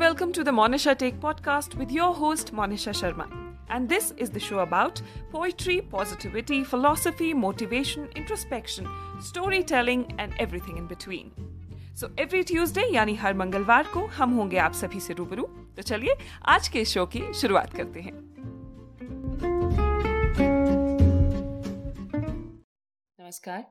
welcome to the Monisha Take podcast with your host Monisha Sharma. And this is the show about poetry, positivity, philosophy, motivation, introspection, storytelling and everything in between. So every Tuesday यानी हर मंगलवार को हम होंगे आप सभी से रूबरू तो चलिए आज के शो की शुरुआत करते हैं नमस्कार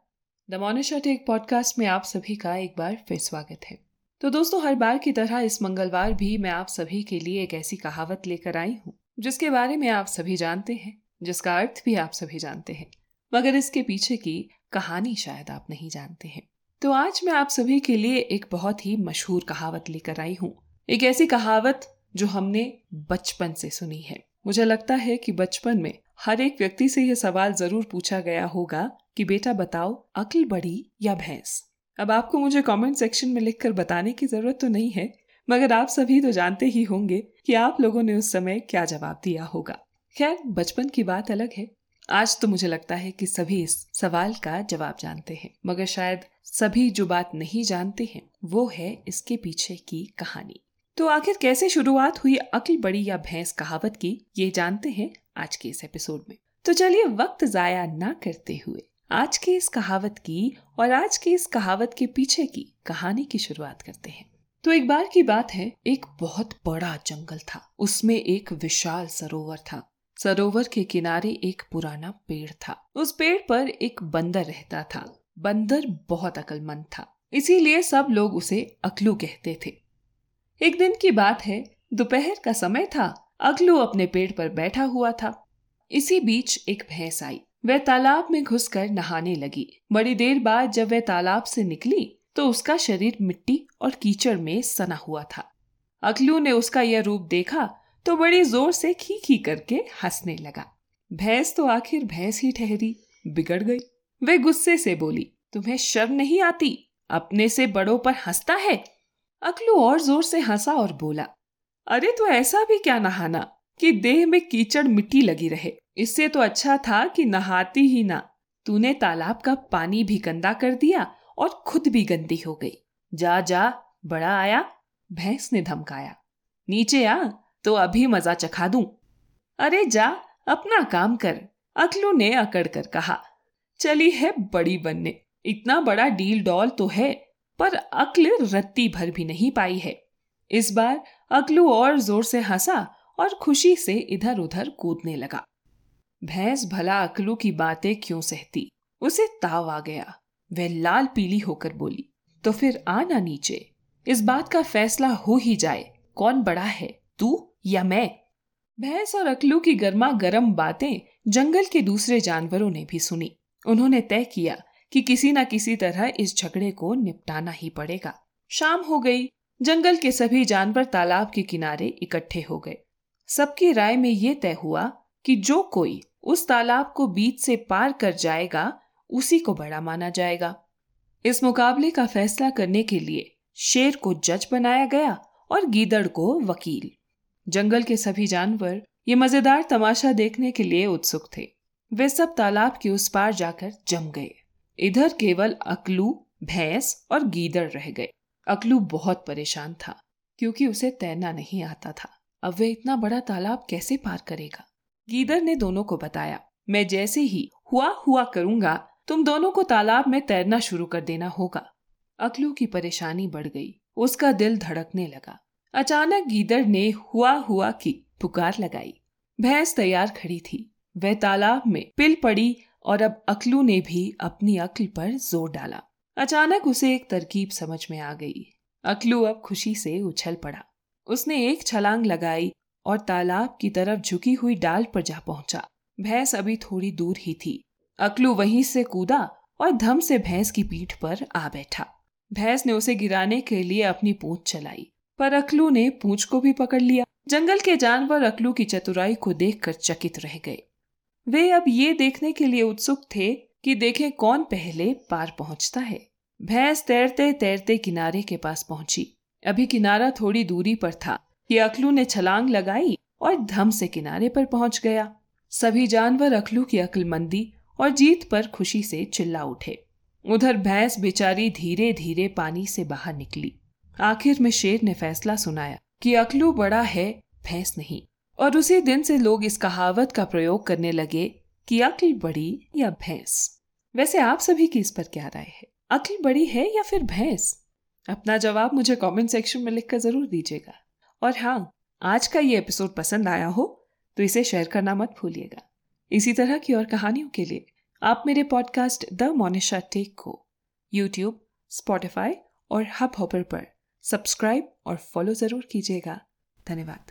द मोनिशा टेक पॉडकास्ट में आप सभी का एक बार फिर स्वागत है तो दोस्तों, हर बार की तरह इस मंगलवार भी मैं आप सभी के लिए एक ऐसी कहावत लेकर आई हूँ, जिसके बारे में आप सभी जानते हैं, जिसका अर्थ भी आप सभी जानते हैं, मगर इसके पीछे की कहानी शायद आप नहीं जानते हैं। तो आज मैं आप सभी के लिए एक बहुत ही मशहूर कहावत लेकर आई हूँ, एक ऐसी कहावत जो हमने बचपन से सुनी है। मुझे लगता है कि बचपन में हर एक व्यक्ति से यह सवाल ज़रूर पूछा गया होगा कि, बेटा, बताओ, अकल बड़ी या भैंस? अब आपको मुझे कमेंट सेक्शन में लिखकर बताने की ज़रूरत तो नहीं है, मगर आप सभी तो जानते ही होंगे कि आप लोगों ने उस समय क्या जवाब दिया होगा। खैर, बचपन की बात अलग है। आज तो मुझे लगता है कि सभी इस सवाल का जवाब जानते हैं, मगर शायद सभी जो बात नहीं जानते हैं, वो है इसके पीछे की कहानी। तो आखिर कैसे शुरुआत हुई अकल बड़ी या भैंस कहावत की, ये जानते हैं आज के इस एपिसोड में। तो चलिए वक्त जाया ना करते हुए। आज की इस कहावत की और आज की इस कहावत के पीछे की कहानी की शुरुआत करते हैं। तो एक बार की बात है, एक बहुत बड़ा जंगल था। उसमें एक विशाल सरोवर था। सरोवर के किनारे एक पुराना पेड़ था। उस पेड़ पर एक बंदर रहता था। बंदर बहुत अकलमंद था। इसीलिए सब लोग उसे अकलू कहते थे। एक दिन की बात है, दोपहर का समय था। अकलू अपने पेड़ पर बैठा हुआ था। इसी बीच एक भैंस आई। वह तालाब में घुसकर नहाने लगी। बड़ी देर बाद जब वह तालाब से निकली तो उसका शरीर मिट्टी और कीचड़ में सना हुआ था। अकलू ने उसका यह रूप देखा तो बड़ी ज़ोर से खी खी करके हंसने लगा। भैंस तो आखिर भैंस ही ठहरी, बिगड़ गई। वे गुस्से से बोली, तुम्हें शर्म नहीं आती? अपने से बड़ों पर हंसता है? अकलू और ज़ोर से हंसा और बोला, अरे तो ऐसा भी क्या नहाना, कि देह में कीचड़ मिट्टी लगी रहे। इससे तो अच्छा था कि नहाती ही ना। तूने तालाब का पानी भी गंदा कर दिया और खुद भी गंदी हो गई। जा जा, बड़ा आया, भैंस ने धमकाया। नीचे आ तो अभी मज़ा चखा दूँ। अरे जा, अपना काम कर अकलू ने अकड़ कर कहा। चली है बड़ी बनने, इतना बड़ा डील डॉल तो है, पर अक्ल रत्ती भर भी नहीं पाई है। इस बार अकलू और ज़ोर से हंसा और खुशी से इधर उधर कूदने लगा। भैंस भला अकलू की बातें क्यों सहती? उसे ताव आ गया। वह लाल पीली होकर बोली तो फिर आना नीचे। इस बात का फैसला हो ही जाए। कौन बड़ा है, तू या मैं? भैंस और अकलू की गर्मा गर्म बातें जंगल के दूसरे जानवरों ने भी सुनी। उन्होंने तय किया कि किसी न किसी तरह इस झगड़े को निपटाना ही पड़ेगा। शाम हो गई। जंगल के सभी जानवर तालाब के किनारे इकट्ठे हो गए। सबकी राय में ये तय हुआ कि जो कोई उस तालाब को बीच से पार कर जाएगा, उसी को बड़ा माना जाएगा। इस मुकाबले का फैसला करने के लिए शेर को जज बनाया गया और गीदड़ को वकील। जंगल के सभी जानवर ये मज़ेदार तमाशा देखने के लिए उत्सुक थे। वे सब तालाब के उस पार जाकर जम गए। इधर केवल अकलू, भैंस और गीदड़ रह गए। अकलू बहुत परेशान था, क्योंकि उसे तैरना नहीं आता था। अब वह इतना बड़ा तालाब कैसे पार करेगा? गीदर ने दोनों को बताया, मैं जैसे ही हुआ हुआ करूँगा, तुम दोनों को तालाब में तैरना शुरू कर देना होगा। अकलू की परेशानी बढ़ गई, उसका दिल धड़कने लगा। अचानक गीदर ने हुआ हुआ की पुकार लगाई। भैंस तैयार खड़ी थी, वह तालाब में पिल पड़ी और अब अकलू ने भी अपनी अक्ल पर ज़ोर डाला। अचानक उसे एक तरकीब समझ में आ गई। अकलू अब खुशी से उछल पड़ा। उसने एक छलांग लगाई और तालाब की तरफ़ झुकी हुई डाल पर जा पहुँचा। भैंस अभी थोड़ी दूर ही थी। अकलू वहीं से कूदा और धम से भैंस की पीठ पर आ बैठा। भैंस ने उसे गिराने के लिए अपनी पूंछ चलाई, पर अकलू ने पूंछ को भी पकड़ लिया। जंगल के जानवर अकलू की चतुराई को देखकर चकित रह गए। वे अब ये देखने के लिए उत्सुक थे कि देखें कौन पहले पार पहुँचता है। भैंस तैरते तैरते किनारे के पास पहुँची। अभी किनारा थोड़ी दूरी पर था। कि अकलू ने छलांग लगाई और धम से किनारे पर पहुँच गया। सभी जानवर अकलू की अक्लमंदी और जीत पर खुशी से चिल्ला उठे। उधर भैंस बेचारी धीरे धीरे पानी से बाहर निकली। आखिर में शेर ने फैसला सुनाया कि अकलू बड़ा है, भैंस नहीं। और उसी दिन से लोग इस कहावत का प्रयोग करने लगे कि अक्ल बड़ी या भैंस। वैसे आप सभी की इस पर क्या राय है? अक्ल बड़ी है या फिर भैंस? अपना जवाब मुझे कमेंट सेक्शन में लिखकर ज़रूर दीजिएगा। और हाँ आज का ये एपिसोड पसंद आया हो तो इसे शेयर करना मत भूलिएगा। इसी तरह की और कहानियों के लिए आप मेरे पॉडकास्ट द मोनिशा टेक को यूट्यूब स्पॉटिफाई और हब हॉपर पर सब्सक्राइब और फॉलो ज़रूर कीजिएगा। धन्यवाद।